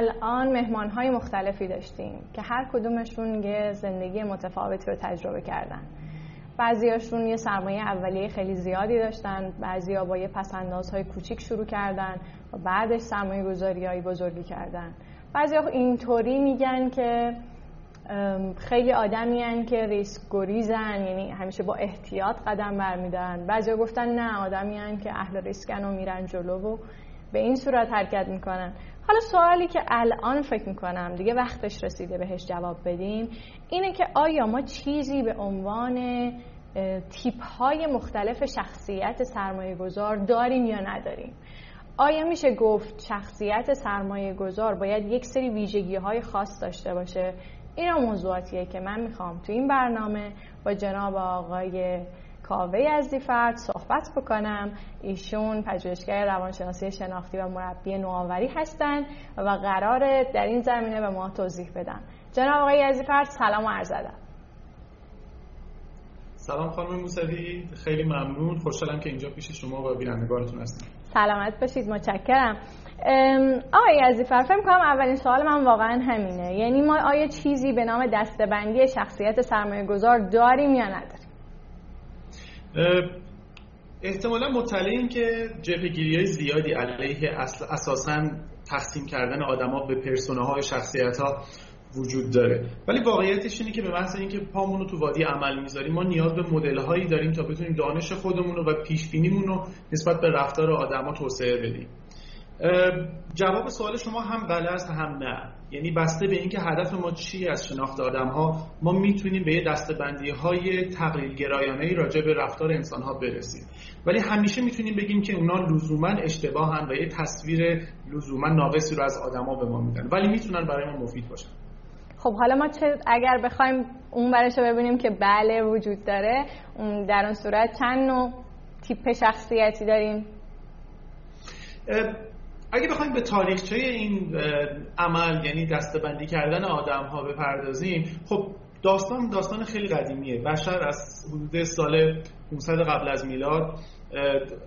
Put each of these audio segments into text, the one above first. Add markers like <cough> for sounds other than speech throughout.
الان مهمان مختلفی داشتیم که هر کدومشون یه زندگی متفاوتی رو تجربه کردن. بعضیاشون یه سرمایه اولیه خیلی زیادی داشتن بعضیا با یه پسندازهای کوچیک شروع کردن و بعدش سرمایه گذاری بزرگی کردن. بعضی اینطوری میگن که خیلی آدمی که ریسک گریزن یعنی همیشه با احتیاط قدم برمیدن بعضی گفتن نه آدمی که اهل ریسکن و میرن جلو و به این صورت حرکت می‌کنن. حالا سوالی که الان فکر می‌کنم دیگه وقتش رسیده بهش جواب بدیم اینه که آیا ما چیزی به عنوان تیپ های مختلف شخصیت سرمایه گذار داریم یا نداریم؟ آیا میشه گفت شخصیت سرمایه گذار باید یک سری ویژگی های خاص داشته باشه؟ این موضوعاتیه که من می‌خوام تو این برنامه با جناب آقای کاوه از فرد صحبت بکنم. ایشون پژوهشگر روانشناسی شناختی و مربی نوآوری هستند و قرار در این زمینه به ما توضیح بدن. جناب آقای فرد سلام و عرض ادب. سلام خانم موسوی خیلی ممنون. خوشحالم که اینجا پیش شما و بینندگانتون هستم. سلامت باشید متشکرم. آقای عزیفر فکر کنم اولین سوال من واقعا همینه. یعنی ما آیا چیزی به نام دستبندی شخصیت سرمایه گذار داریم یا نداریم؟ احتمالا مطلعیم که جبهگیری های زیادی علیه اساسا تقسیم کردن آدما به پرسونه شخصیت ها وجود داره. ولی واقعیتش اینه که به محض اینکه پامون رو تو وادی عمل می‌ذاریم ما نیاز به مدل هایی داریم تا بتونیم دانش خودمون رو و پیش رو نسبت به رفتار آدما توسعه بدیم. جواب سوال شما هم بله است هم نه. یعنی بسته به اینکه هدف ما چی از شناخت آدم ها ما می‌تونیم به یه دستبندی های تقلیل گرایانه راجع به رفتار انسان ها برسیم. ولی همیشه می‌تونیم بگیم که اونا لزوما اشتباهن و یه تصویر لزوما ناقصی رو از آدما به ما میدن. ولی می‌تونن برای ما مفید باشن. خب حالا ما چه اگر بخوایم اون برش رو ببینیم که بله وجود داره در اون صورت چند نوع تیپ شخصیتی داریم؟ اگه بخوایم به تاریخچه این عمل یعنی دستبندی کردن آدم ها بپردازیم خب داستان داستان خیلی قدیمیه. بشر از حدود سال 500 قبل از میلاد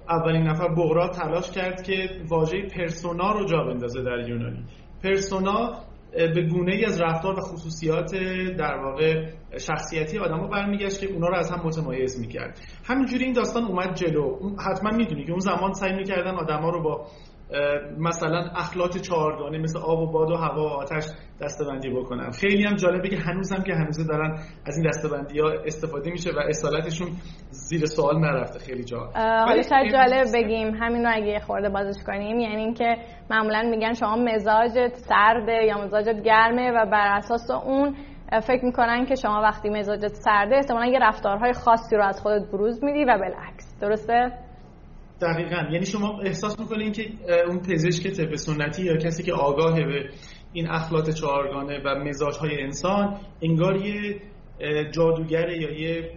اولین نفر بغرا تلاش کرد که واژه پرسونا رو جا بندازه در یونانی. پرسونا به گونه ای از رفتار و خصوصیات در واقع شخصیتی آدم ها برمیگشت که اونا رو از هم متمایز می‌کرد. همینجوری این داستان اومد جلو. حتما می‌دونی که اون زمان سعی می‌کردن آدما رو با مثلا اخلاط چهارگانه مثل آب و باد و هوا و آتش دستبندی بکنن خیلی هم جالبه که هنوزم که هنوز دارن از این دستبندی ها استفاده میشه و اصالتشون زیر سوال نرفته خیلی جا. حالا شاید جالب بگیم همین رو اگه خورده بازش کنیم یعنی اینکه معمولا میگن شما مزاجت سرده یا مزاجت گرمه و بر اساس اون فکر می‌کنن که شما وقتی مزاجت سرده احتمالا یه رفتارهای خاصی رو از خودت بروز میدی و بالعکس. درسته؟ دقیقا. یعنی شما احساس می‌کنین که اون پزشک طب سنتی یا کسی که آگاه به این اخلاط چهارگانه و مزاج های انسان انگار یه جادوگره یا یه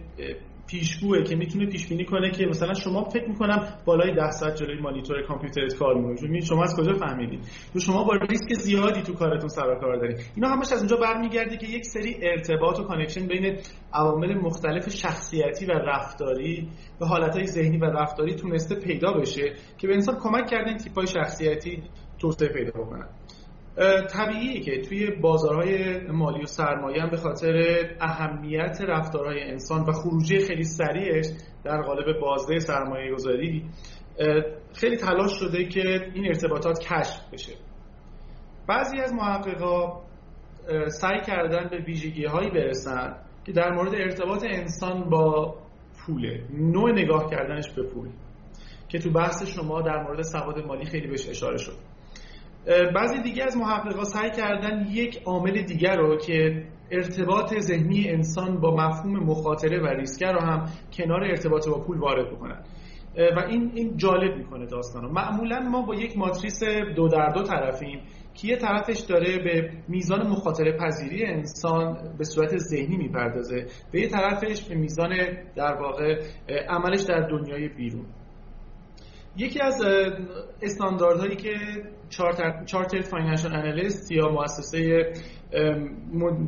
پیشگوه که می‌تونه پیش بینی کنه که مثلا شما فکر می‌کنم بالای 10 ساعت جلوی مانیتور کامپیوترت کار می‌کنید شما از کجا فهمیدید؟ تو شما با ریسک زیادی تو کارتون سر کار دارید. اینا همش از اونجا برمیگرده که یک سری ارتباط و connection بین عوامل مختلف شخصیتی و رفتاری و حالتهای ذهنی و رفتاری تونسته پیدا بشه که به انسان کمک کرده این تیپای شخصیتی توسعه پیدا بکنن. طبیعیه که توی بازارهای مالی و سرمایه هم به خاطر اهمیت رفتارهای انسان و خروجی خیلی سریعش در قالب بازده سرمایه گذاری خیلی تلاش شده که این ارتباطات کشف بشه. بعضی از محققا سعی کردن به ویژگی هایی برسن که در مورد ارتباط انسان با پوله نوع نگاه کردنش به پول که تو بحث شما در مورد سواد مالی خیلی بهش اشاره شد. بعضی دیگه از محققا سعی کردن یک عامل دیگر رو که ارتباط ذهنی انسان با مفهوم مخاطره و ریسکر رو هم کنار ارتباط با پول وارد بکنن. و این این جالب می‌کنه داستان رو. معمولا ما با یک ماتریس دو در دو طرفیم که یه طرفش داره به میزان مخاطره پذیری انسان به صورت ذهنی می‌پردازه. به یه طرفش به میزان در واقع عملش در دنیای بیرون. یکی از استانداردهایی که چارتر فاینانشال انالیست یا مؤسسه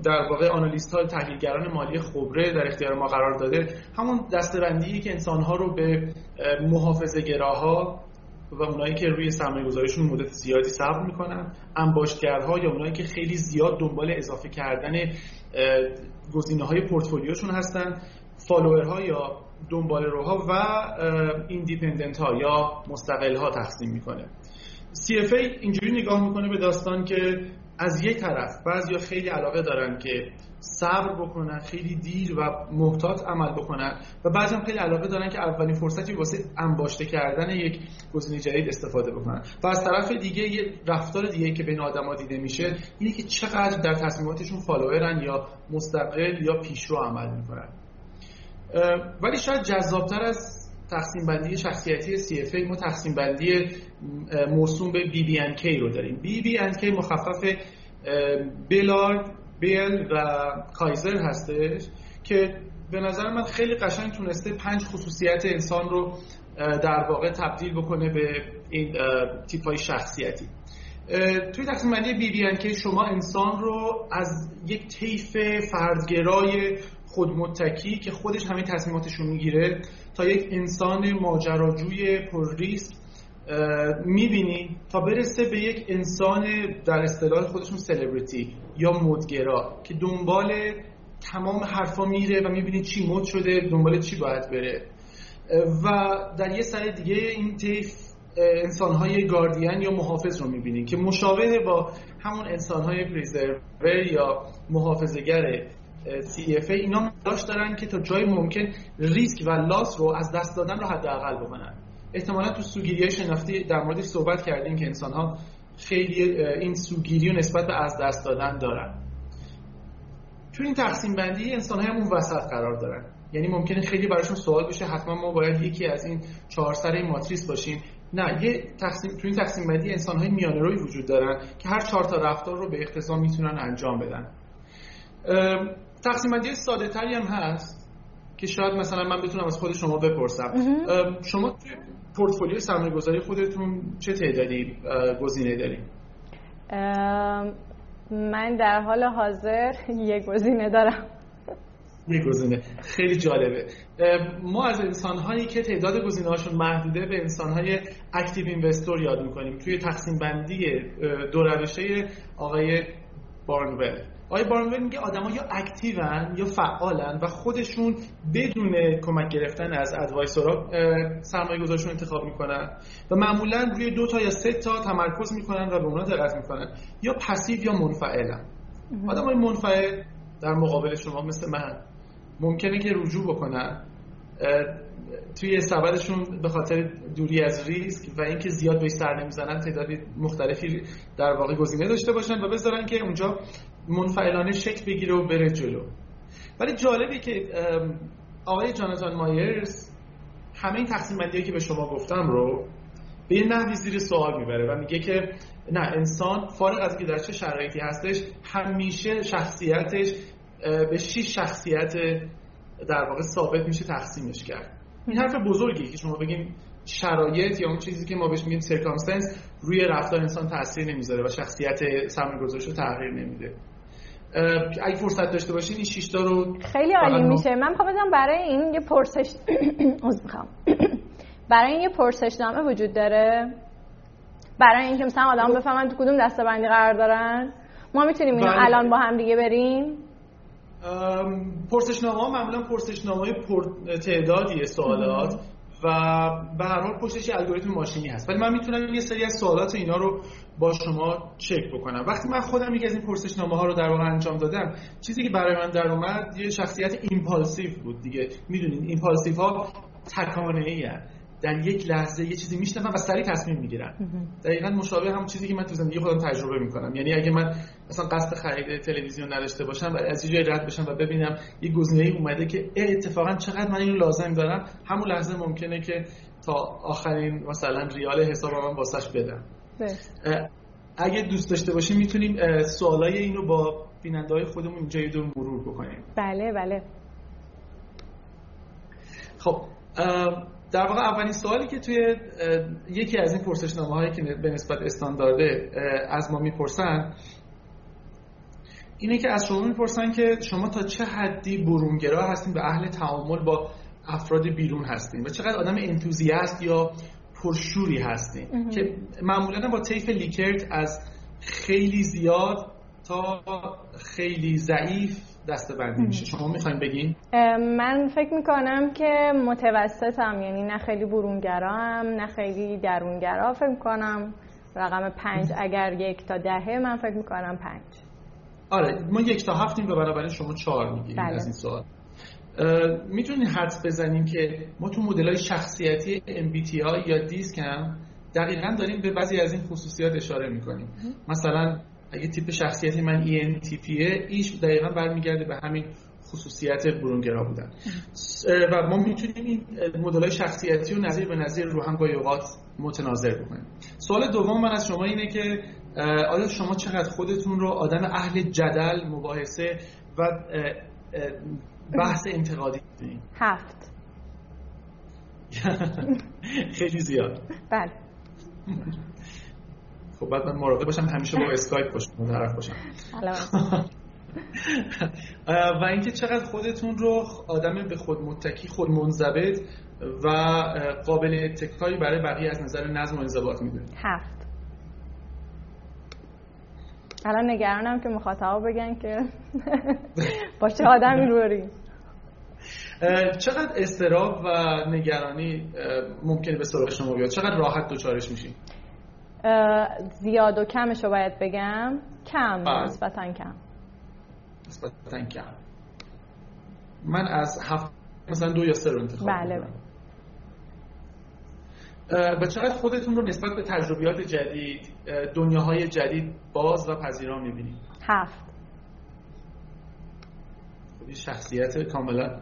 در واقع آنالیست ها تحلیلگران مالی خبره در اختیار ما قرار داده همون دستبندی که انسان ها رو به محافظه گراها و اونایی که روی سرمایه گذاریشون مدت زیادی صبر می‌کنن انباشتگرها یا اونایی که خیلی زیاد دنبال اضافه کردن گزینه های پورتفولیوشون هستن follower ها یا دنبال روها و independent ها یا مستقل ها تقسیم می‌کنه. CFA اینجوری نگاه می‌کنه به داستان که از یک طرف بعضی خیلی علاقه دارن که صبر بکنن خیلی دیر و محتاط عمل بکنن و بعضی هم خیلی علاقه دارن که اولین فرصتی واسه انباشته کردن یک گزینه جدید استفاده بکنن. و از طرف دیگه یه رفتار دیگه که بین آدما دیده میشه اینه که چقدر در تصمیماتشون follower ن یا مستقل یا پیشرو عمل می‌کنن. ولی شاید جذابتر از تقسیم بندی شخصیتی CFA ما تقسیم بندی موسوم به BBNK رو داریم. BBNK مخفف بلارد بیل و کایزر هستش که به نظر من خیلی قشنگ تونسته پنج خصوصیت انسان رو در واقع تبدیل بکنه به این تیپ های شخصیتی. توی تقسیم بندی بی بی شما انسان رو از یک طیف فردگرای خودمتکی که خودش همه تصمیماتش رو می‌گیره تا یک انسان ماجراجوی پر ریسک می‌بینی تا برسه به یک انسان در اصطلاح خودشون سلبریتی یا مدگرا که دنبال تمام حرفا میره و می‌بینی چی مد شده دنبال چی باید بره. و در یه سر دیگه این طیف انسانهای گاردین یا محافظ رو می‌بینی که مشابه با همون انسانهای پریزرور یا محافظگر CFA اینا داشت دارن که تا جای ممکن ریسک و لاس رو از دست دادن رو حداقل بکنن. احتمالا تو سوگیری شناختی در موردش صحبت کردیم که انسان ها خیلی این سوگیری و نسبت به از دست دادن دارن. تو این تقسیم بندی انسان های همون وسط قرار دارن. یعنی ممکنه خیلی براشون سوال بشه حتما ما باید یکی از این چهار سر ماتریس باشیم. نه یه تقسیم تو این تقسیم بندی انسان های میانه روی وجود دارن که هر چهار تا رفتار رو به اختصار می‌تونن انجام بدن. تقسیم بندی ساده تری هم هست که شاید مثلا من بتونم از خود شما بپرسم. شما توی پورتفولیو سرمایه گذاری خودتون چه تعدادی گزینه داریم من در حال حاضر یک گزینه دارم. یک گزینه. خیلی جالبه. ما از انسانهایی که تعداد گزینه هاشون محدوده به انسانهای active investor یاد می‌کنیم. توی تقسیم بندی دو روشه آقای بارنول آقای بارنول میگه آدما یا active ن یا فعالن و خودشون بدون کمک گرفتن از advisor ا سرمایه گذارشون انتخاب می‌کنن و معمولا روی دو تا یا سه تا تمرکز می‌کنن و به اونا دقت می‌کنن. یا passive یا منفعلن. آدمای منفعل در مقابل شما مثل من ممکنه که رجوع بکنن. توی سبدشون به خاطر دوری از ریسک و اینکه زیاد به سر نمی‌زنن تعدادی مختلفی در واقع گزینه داشته باشن و بذارن که اونجا منفعلانه شکل بگیره و بره جلو. ولی جالبی که آقای جاناتان مایرز همه این تقسیم بندی که به شما گفتم رو به یه نحوی زیر سوال می‌بره و میگه که نه انسان فارغ از که در چه شرایطی هستش همیشه شخصیتش به شیش شخصیت در واقع ثابت میشه تقسیمش کرد. این حرف بزرگی که شما بگیم شرایط یا اون چیزی که ما بهش میگیم سرکامستنس روی رفتار انسان تاثیر نمی‌ذاره و شخصیت سرمایه‌گذارش رو تغییر نمیده. اگه فرصت داشته باشین این شیشتا رو خیلی عالی میشه. من می‌خوام برای این یه پرسش <coughs> عذر می‌خوام. <coughs> برای این یه پرسشنامه وجود داره. برای اینکه مثلا آدم بفهمن تو کدوم دسته بندی قرار دارن. ما می‌تونیم اینو بله. الان با هم دیگه بریم. پرسشنامه ها معمولا پرسشنامه پر تعدادی سوالات و به هر حال پشتش الگوریتم ماشینی هست. ولی من می‌تونم یه سری از سوالات اینا رو با شما چک بکنم. وقتی من خودم یکی از این پرسشنامه ها رو در واقع انجام دادم چیزی که برای من در اومد یه شخصیت impulsive بود دیگه. می‌دونید impulsive ها تکانه ای در یک لحظه یه چیزی میشنون و سریع تصمیم می‌گیرن دقیقا مشابه همون چیزی که من تو زندگی خودم تجربه می‌کنم. یعنی اگه من مثلا قصد خرید تلویزیون نداشته باشم و از یه جای رد بشم و ببینم یه گزینه اومده که اتفاقا چقدر من اینو لازم دارم همون لحظه ممکنه که تا آخرین مثلا ریال حساب من واسش بدم. اگه دوست داشته باشیم می‌تونیم سوالای اینو با بیننده های خودمون اینجا یه دور مرور بکنیم. بله بله. خب در واقع اولین سوالی که توی یکی از این پرسشنامه هایی که به نسبت استاندارده از ما می‌پرسن اینه که از شما می‌پرسن که شما تا چه حدی برونگرا هستین و اهل تعامل با افراد بیرون هستین و چقدر آدم انتوزیاست یا پرشوری هستین؟ که معمولا با طیف لیکرت از خیلی زیاد تا خیلی ضعیف دسته بندی میشه. شما می‌خواین بگین؟ من فکر می‌کنم که متوسطم یعنی نه خیلی برونگرا هم نه خیلی درونگرا. فکر می‌کنم رقم پنج اگر یک تا دهه من فکر می‌کنم پنج. آره ما یک تا هفتیم و بنابراین شما چهار می‌گیریم بله. از این سوال. می‌تونید حدس بزنیم که ما تو مدل های شخصیتی MBTI یا دیسک هم دقیقا داریم به بعضی از این خصوصیات اشاره می‌کنیم. مثلا اگه تیپ شخصیتی من ENTPه ایش دقیقا برمیگرده به همین خصوصیت برونگرا بودن. و ما می‌تونیم این مدل های شخصیتی رو نظیر به نظیر رو هم گاهی اوقات متناظر بکنیم. سوال دوم من از شما اینه که آیا شما چقدر خودتون رو آدم اهل جدل مباحثه و بحث انتقادی داریم هفت. <laughs> خیلی زیاد. بله. <laughs> خب بعد من مراقب باشم همیشه با اسکایپ باشم طرف باشم. <laughs> و اینکه چقدر خودتون رو آدم به خود متکی خود منضبط و قابل اتکایی برای بقیه از نظر نظم و انضباط می‌دونید. هفت. الان نگرانم که مخاطبا بگن که <laughs> با چه آدمی روری <laughs> چقدر استراب و نگرانی ممکنه به سراغ شما بیاد؟ چقدر راحت دوچارش میشین؟ زیاد و کمش رو باید بگم کم بله. نسبتا کم. نسبتا کم. من از هفت مثلا دو یا سه رو انتخاب بله. و چقدر خودتون رو نسبت به تجربیات جدید دنیاهای جدید باز و پذیرا می‌بینید؟ هفت. خب شخصیت کاملا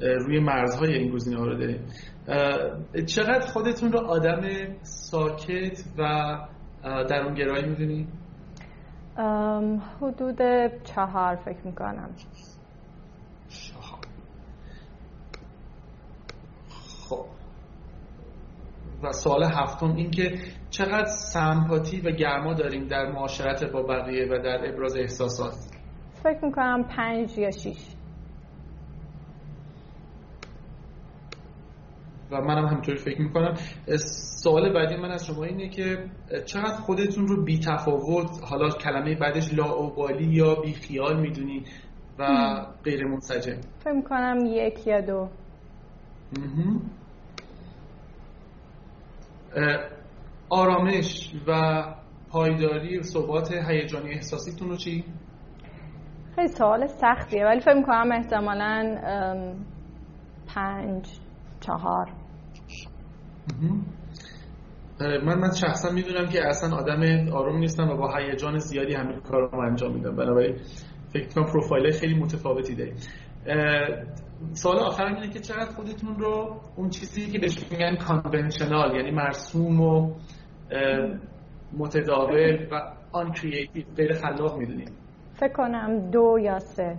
روی مرزهای این گزینه ها رو داریم. چقدر خودتون رو آدم ساکت و درونگرایی می‌دونی؟ حدود چهار فکر می‌کنم. چهار. خب. و سال هفتم این که چقدر سمپاتی و گرما داریم در معاشرت با بقیه و در ابراز احساسات؟ فکر می‌کنم پنج یا شیش. و منم همینطوری فکر می‌کنم. سوال بعدی من از شما اینه که چقدر خودتون رو بی تفاوت حالا کلمه بعدش لاعبالی یا بی خیال می‌دونی و غیر منسجم؟ فکر می‌کنم یک یا دو. آرامش و پایداری و ثبات هیجانی احساسیتون رو چی؟ خیلی سوال سختیه ولی فکر می‌کنم احتمالا پنج. چهار. من من شخصا می‌دونم که اصلا آدم آروم نیستم و با هیجان زیادی همین کار رو انجام میدم. بنابراین فکر کنم پروفایل خیلی متفاوتی داریم. سوال آخرم اینه که چقدر خودتون رو اون چیزی که بهش میگن کانونشنال یعنی مرسوم و متداول و آن کریتیو غیر خلاق می‌دونید فکر کنم دو یا سه.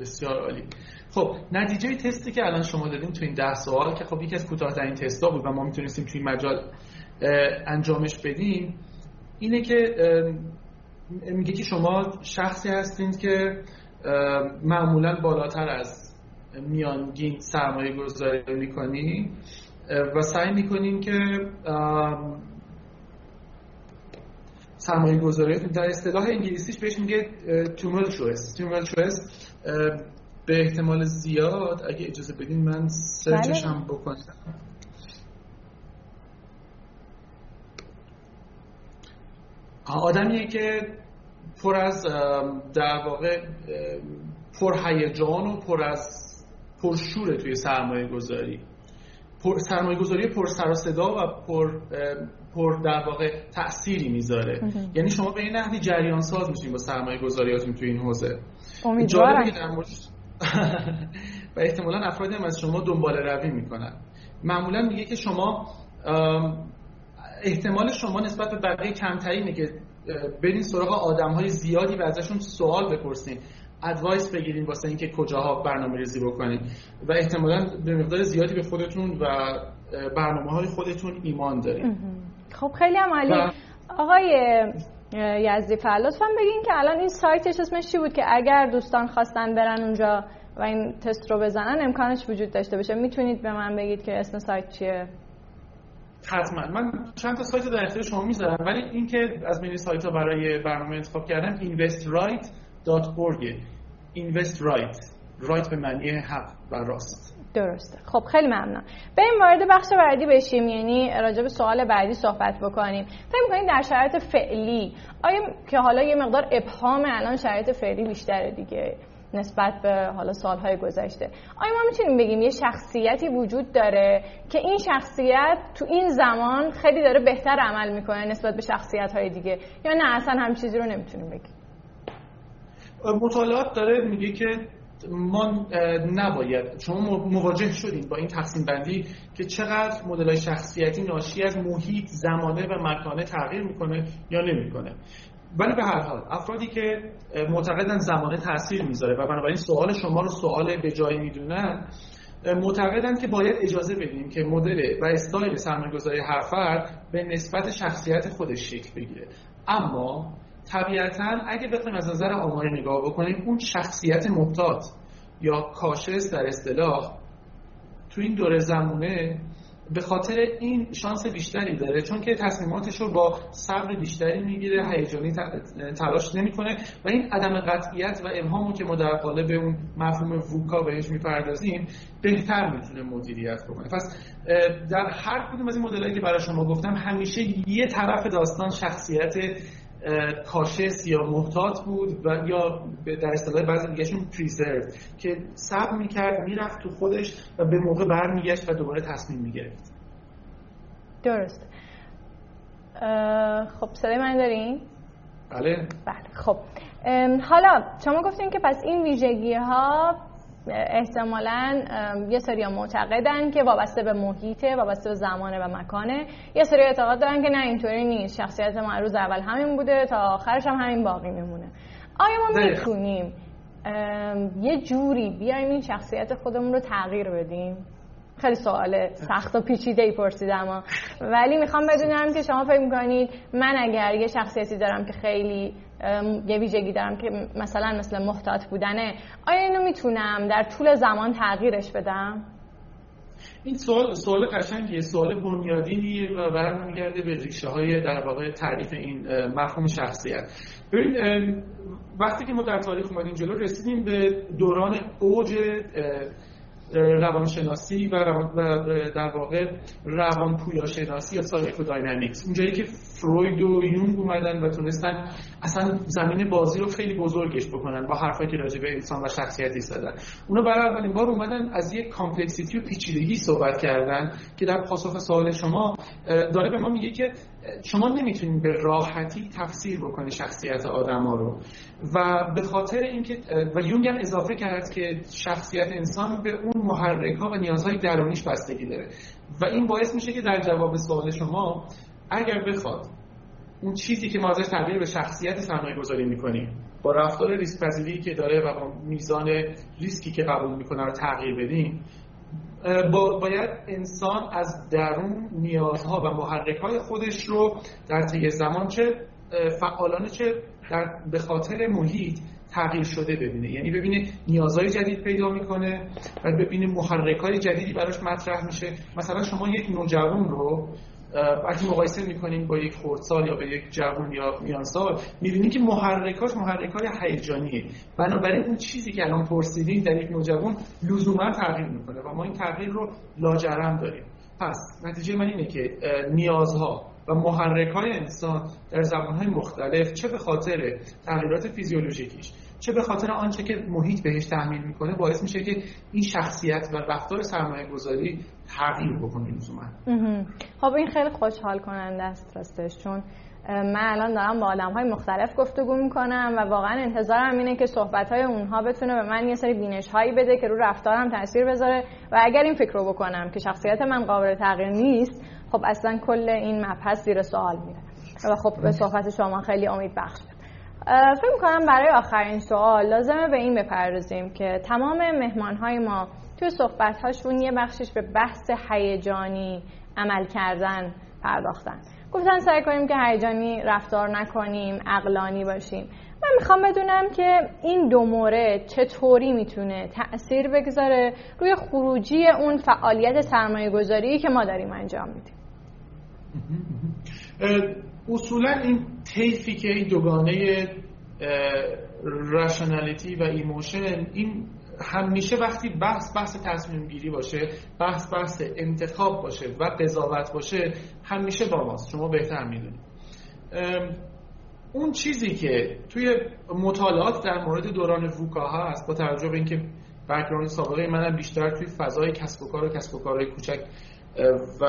بسیار عالی. خب نتیجه تستی که الان شما دادیم تو این ده سوال که خب یکی از کوتاه‌ترین تستا بود و ما می‌تونستیم توی این مجال انجامش بدیم اینه که میگه که شما شخصی هستید که معمولا بالاتر از میانگین سرمایه گذاری می‌کنی و سعی می‌کنین که سرمایه گذاری در اصطلاح انگلیسیش بهش میگه tumultuous به احتمال زیاد اگه اجازه بدین من سرچش بله. هم بکنم آدمیه که پر از در واقع پر هیجان و پر از پرشوره توی سرمایه گذاری پر سرمایه گذاری پر سر و صدا و پر پر در واقع تأثیری می‌ذاره. یعنی شما به این نحوی جریان ساز میشین با سرمایه گذاریاتون توی این حوزه. امیدوارم. <laughs> و احتمالا افرادی هم از شما دنبال روی می‌کنن. معمولا میگه که شما احتمال شما نسبت به بقیه کمترینه که برین سراغ آدم های زیادی و ازشون سوال بپرسین. advice بگیرین واسه اینکه کجاها برنامه ریزی بکنین. و احتمالا به مقدار زیادی به خودتون و برنامه های خودتون ایمان دارین. خب خیلی هم عالی. آقای یزدی فر لطفا بگین که الان این سایتش اسمش چی بود که اگر دوستان خواستن برن اونجا و این تست رو بزنن امکانش وجود داشته باشه. می‌تونید به من بگید که اسم سایت چیه؟ حتما. من چند تا سایت در اختیار شما می‌ذارم ولی اینکه از بین سایت ها برای برنامه انتخاب کردم investright.org invest right right به معنی حق و راست. درسته. خب خیلی ممنون. بریم وارد بخش بعدی بشیم یعنی راجع به سوال بعدی صحبت بکنیم. فکر می‌کنید در شرایط فعلی آیا که حالا یه مقدار ابهام الان شرایط فعلی بیشتره دیگه نسبت به حالا سالهای گذشته؟ آیا ما می‌تونیم بگیم یه شخصیتی وجود داره که این شخصیت تو این زمان خیلی داره بهتر عمل می‌کنه نسبت به شخصیت های دیگه؟ یا نه اصلا هم چیزی رو نمی‌تونیم بگیم؟ مطالعات داره میگه که ما نباید. شما مواجه شدیم با این تقسیم بندی که چقدر مدل شخصیتی ناشی از محیط زمانه و مکانه تغییر می‌کنه یا نمی‌کنه. ولی به هر حال افرادی که معتقدن زمانه تاثیر می‌ذاره و بنابراین سوال شما رو سوال به جایی می‌دونن معتقدن که باید اجازه بدیم که مدل و استایل سرمایه‌گذاری هر فرد به نسبت شخصیت خودش شکل بگیره. اما طبیعتا اگه بخوایم از نظر آماری نگاه بکنیم اون شخصیت محتاط یا کاشس در اصطلاح تو این دوره زمونه به خاطر این شانس بیشتری داره چون که تصمیماتش رو با صبر بیشتری می‌گیره هیجانی تلاش نمی‌کنه و این عدم قطعیت و ابهامو که ما در قالب اون مفهوم ووکا بهش می‌پردازیم بهتر می‌تونه مدیریت بکنه. پس در هر کدوم از این مدلایی که برای شما گفتم همیشه یه طرف داستان شخصیت کاشس یا محتاط بود و یا در اصطلاح بعضی دیگهشون پریزرو که صبر می‌کرد می‌رفت تو خودش و به موقع برمیگشت و دوباره تصمیم می‌گرفت. درست. خب صدای من دارین؟ بله. بله خب. حالا شما گفتین که پس این ویژگی ها احتمالا یه سری معتقدن که وابسته به محیطه وابسته به زمانه و مکانه. یه سری اعتقاد دارن که نه اینطوری نیست. شخصیت ما روز اول همین بوده تا آخرش هم همین باقی میمونه. آیا ما می‌تونیم یه جوری بیایم این شخصیت خودمون رو تغییر بدیم؟ خیلی سوال سخت و پیچیده ای پرسیدم ولی می‌خوام بدونم که شما فکر می‌کنید من اگر یه شخصیتی دارم که خیلی یه ویژگی دارم که مثلا مثل محتاط بودنه. آیا اینو می‌تونم در طول زمان تغییرش بدم؟ این سوال سوال قشنگیه. سوال بنیادینی و برمیگرده به ریشه های در واقع تعریف این مفهوم شخصیت. ببین وقتی که ما در تاریخ اومدیم جلو رسیدیم به دوران اوج روانشناسی و, در واقع روان شناسی یا dynamics اونجایی که فروید و یونگ اومدن و تونستن اصلا زمین بازی رو خیلی بزرگش بکنن با حرفایی که راجع به انسان و شخصیتی زدن. اونا برای اولین بار اومدن از یک complexity و پیچیدگی صحبت کردن که در پاسخ سوال شما داره به ما میگه که شما نمی‌تونید به راحتی تفسیر بکنی شخصیت آدم ها رو. و به خاطر اینکه و یونگ هم اضافه کرد که شخصیت انسان به اون محرک ها و نیازهای درونیش بستگی داره. و این باعث میشه که در جواب سوال شما اگر بخواد اون چیزی که ما ازش تغییر به شخصیت سرمایه گذاری می‌کنیم با رفتار ریسک که داره و با میزان ریسکی که قبول می‌کنه رو تغییر بدیم باید انسان از درون نیازها و محرک های خودش رو در طی زمان چه؟ فعالانه چه در به خاطر محیط تغییر شده ببینه. یعنی ببینه نیازهای جدید پیدا می‌کنه و ببینه محرک های جدیدی براش مطرح میشه. مثلا شما یک نوجوان رو وقتی مقایسه می‌کنیم با یک خردسال یا با یک جوان یا میانسال می‌بینیم که محرکاش محرک های هیجانیه. بنابراین اون چیزی که الان پرسیدیم در یک نوجوان لزوما تغییر می‌کنه و ما این تغییر رو لاجرم داریم. پس نتیجه من اینه که نیازها و محرک های انسان در زمان های مختلف چه به خاطر تغییرات فیزیولوژیکیش چه به خاطر آنچه که محیط بهش تحمیل می‌کنه باعث میشه که این شخصیت و رفتار سرمایه گذاری تغییر بکنه لزوما. خب این خیلی خوشحال کننده است راستش چون من الان دارم با آدم های مختلف گفتگو می‌کنم و واقعا انتظارم اینه که صحبت های اونها بتونه به من یه سری بینش هایی بده که رو رفتارم تاثیر بذاره و اگر این فکر رو بکنم که شخصیت من قابل تغییر نیست خب اصلا کل این مبحث زیر سوال میره. و خب به صحبت شما خیلی امید بخش. فکر می‌کنم برای آخرین سوال لازمه به این بپردازیم که تمام مهمان های ما توی صحبت هاشون یه بخشش به بحث هیجانی عمل کردن پرداختن. گفتن سعی کنیم که هیجانی رفتار نکنیم اقلانی باشیم. من می‌خوام بدونم که این دو مورد چطوری می‌تونه تأثیر بگذاره روی خروجی اون فعالیت سرمایه گذاری که ما داریم انجام میدیم. اصولا این طیفی که این دوگانه rationality و emotion این همیشه وقتی بحث بحث تصمیم گیری باشه بحث بحث انتخاب باشه و قضاوت باشه همیشه با ماست. شما بهتر می‌دونید. اون چیزی که توی مطالعات در مورد دوران VUCA هست با توجه به اینکه background سابقه منم بیشتر توی فضای کسب و کار و کسب و کارهای کوچک و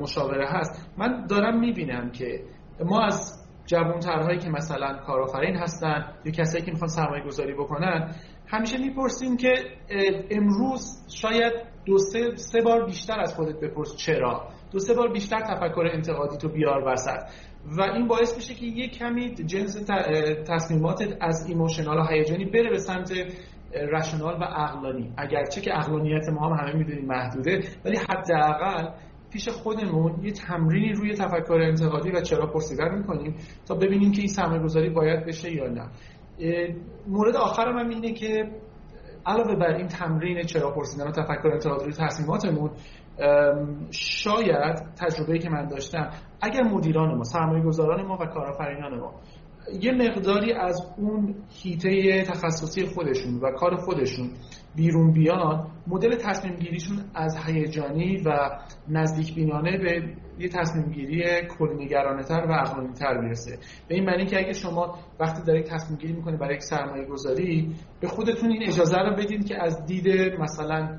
مشاوره هست. من دارم می‌بینم که ما از جوانترهایی که مثلا کارآفرین هستن یا کسایی که می‌خوان سرمایه گذاری بکنن همیشه می‌پرسیم که امروز شاید دو سه, سه بار بیشتر از خودت بپرس چرا. دو سه بار بیشتر تفکر انتقادی تو بیار وسط. و این باعث میشه که یک کمی جنس تصمیماتت از ایموشنال و هیجانی بره به سمت رشنال و عقلانی. اگرچه که عقلانیت ما هم همه می‌دونیم محدوده ولی حداقل پیش خودمون یه تمرینی روی تفکر انتقادی و چرا پرسیدن می‌کنیم تا ببینیم که این سرمایه گذاری باید بشه یا نه. مورد آخرم هم اینه که علاوه بر این تمرین چرا پرسیدن و تفکر انتقادی روی تصمیماتمون شاید تجربه‌ای که من داشتم اگر مدیران ما سرمایه گذاران ما و کارآفرینان ما یه مقداری از اون هیته تخصصی خودشون و کار خودشون بیرون بیان مدل تصمیم گیریشون از هیجانی و نزدیک بینانه به یه تصمیم گیری کلنگرانه تر و عقلانی تر بیرسه به این معنی که اگه شما وقتی دارید تصمیم گیری می‌کنید برای یک سرمایه گذاری به خودتون این اجازه رو بدین که از دید مثلا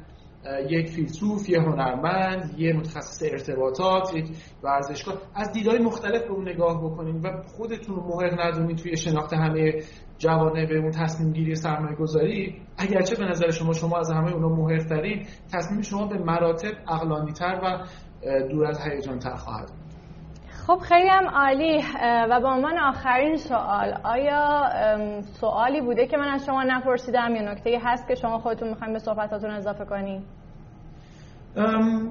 یک فیلسوف یه هنرمند یه متخصص ارتباطات یک ورزشکار. از دیدهای مختلف به اون نگاه بکنین و خودتون رو محق ندونین توی شناخت همه جوانه به اون تصمیم گیری سرمایه گذاری اگرچه به نظر شما شما از همه اونا محق ترین تصمیم شما به مراتب اقلانی تر و دور از هیجان تر خواهد خب خیلی هم عالی. و به عنوان آخرین سوال آیا سوالی بوده که من از شما نپرسیدم یا نکته هست که شما خودتون می‌خوایم به صحبتاتون اضافه کنیم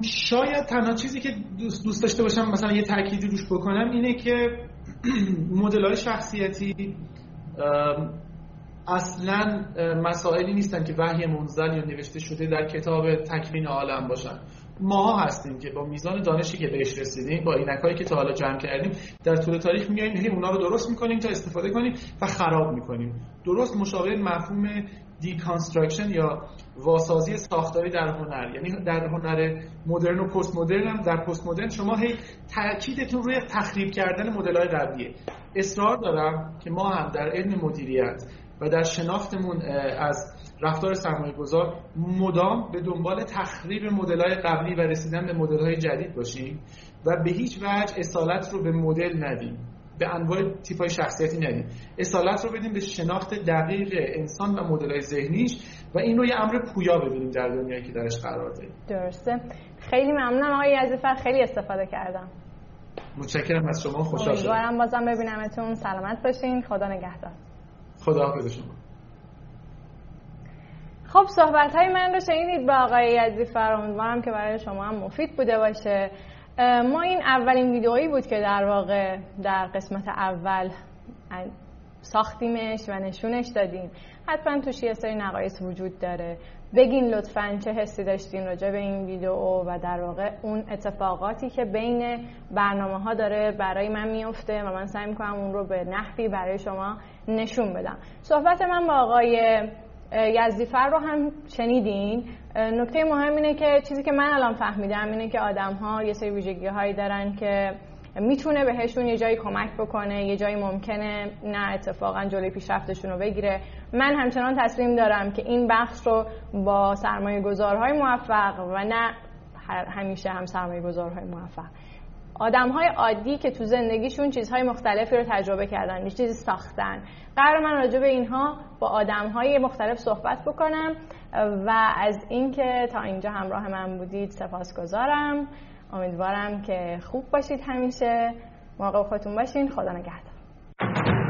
شاید تنها چیزی که دوست, دوست داشته باشم مثلا یه تأکیدی روش بکنم اینه که <clears throat> مدل های شخصیتی اصلا مسائلی نیستن که وحی منزل یا نوشته شده در کتاب تکوین عالم باشن. ماها هستیم که با میزان دانشی که بهش رسیدیم با اینکایی که تا حالا جمع کردیم در طول تاریخ میایم هی اونا رو درست می‌کنیم تا استفاده کنیم و خراب می‌کنیم. درست مشابه مفهوم deconstruction یا واسازی ساختاری در هنر. یعنی در هنر مدرن و پست مدرن هم در پست مدرن شما هی تاکیدتون روی تخریب کردن مدل های قبلیه. اصرار دارم که ما هم در علم مدیریت و در شناختمون از رفتار سرمایه گذار مدام به دنبال تخریب مدل های قبلی و رسیدن به مدل های جدید باشیم و به هیچ وجه اصالت رو به مدل ندیم. به انواع تیپ های شخصیتی ندیم. اصالت رو بدیم به شناخت دقیق انسان و مدل های ذهنیش و این رو یه امر پویا ببینیم در دنیایی که درش قرار داریم. درسته. خیلی ممنونم آقای یزیفر. خیلی استفاده کردم. متشکرم از شما. خوشحال شدم. بازم ببینمتون. سلامت باشین. خدا نگهدار. خدا شما. خب صحبت های من رو شنیدید با آقای یزیفر امیدوارم که برای شما هم مفید بوده باشه. ما این اولین ویدئویی بود که در واقع در قسمت اول ساختیمش و نشونش دادیم. حتما توش یه سری نقایص وجود داره. بگین لطفا چه حسی داشتین راجع به این ویدیو و در واقع اون اتفاقاتی که بین برنامه ها داره برای من میفته و من سعی می‌کنم اون رو به نحوی برای شما نشون بدم. صحبت من با آقای یزدیفر رو هم شنیدین. نکته مهم اینه که چیزی که من الان فهمیدم اینه که آدم ها یه سری ویژگی هایی دارن که می‌تونه بهشون یه جایی کمک بکنه یه جایی ممکنه نه اتفاقا جلوی پیشرفتشون رو بگیره. من همچنان تصمیم دارم که این بخش رو با سرمایه گذارهای موفق و نه همیشه هم سرمایه گذارهای موفق. آدم های عادی که تو زندگیشون چیزهای مختلفی رو تجربه کردن چیزی ساختن. قرار من راجع به اینها با آدم های مختلف صحبت بکنم و از اینکه تا اینجا همراه من بودید سپاسگزارم. امیدوارم که خوب باشید همیشه مراقب خودتون باشین. خدا نگهدار.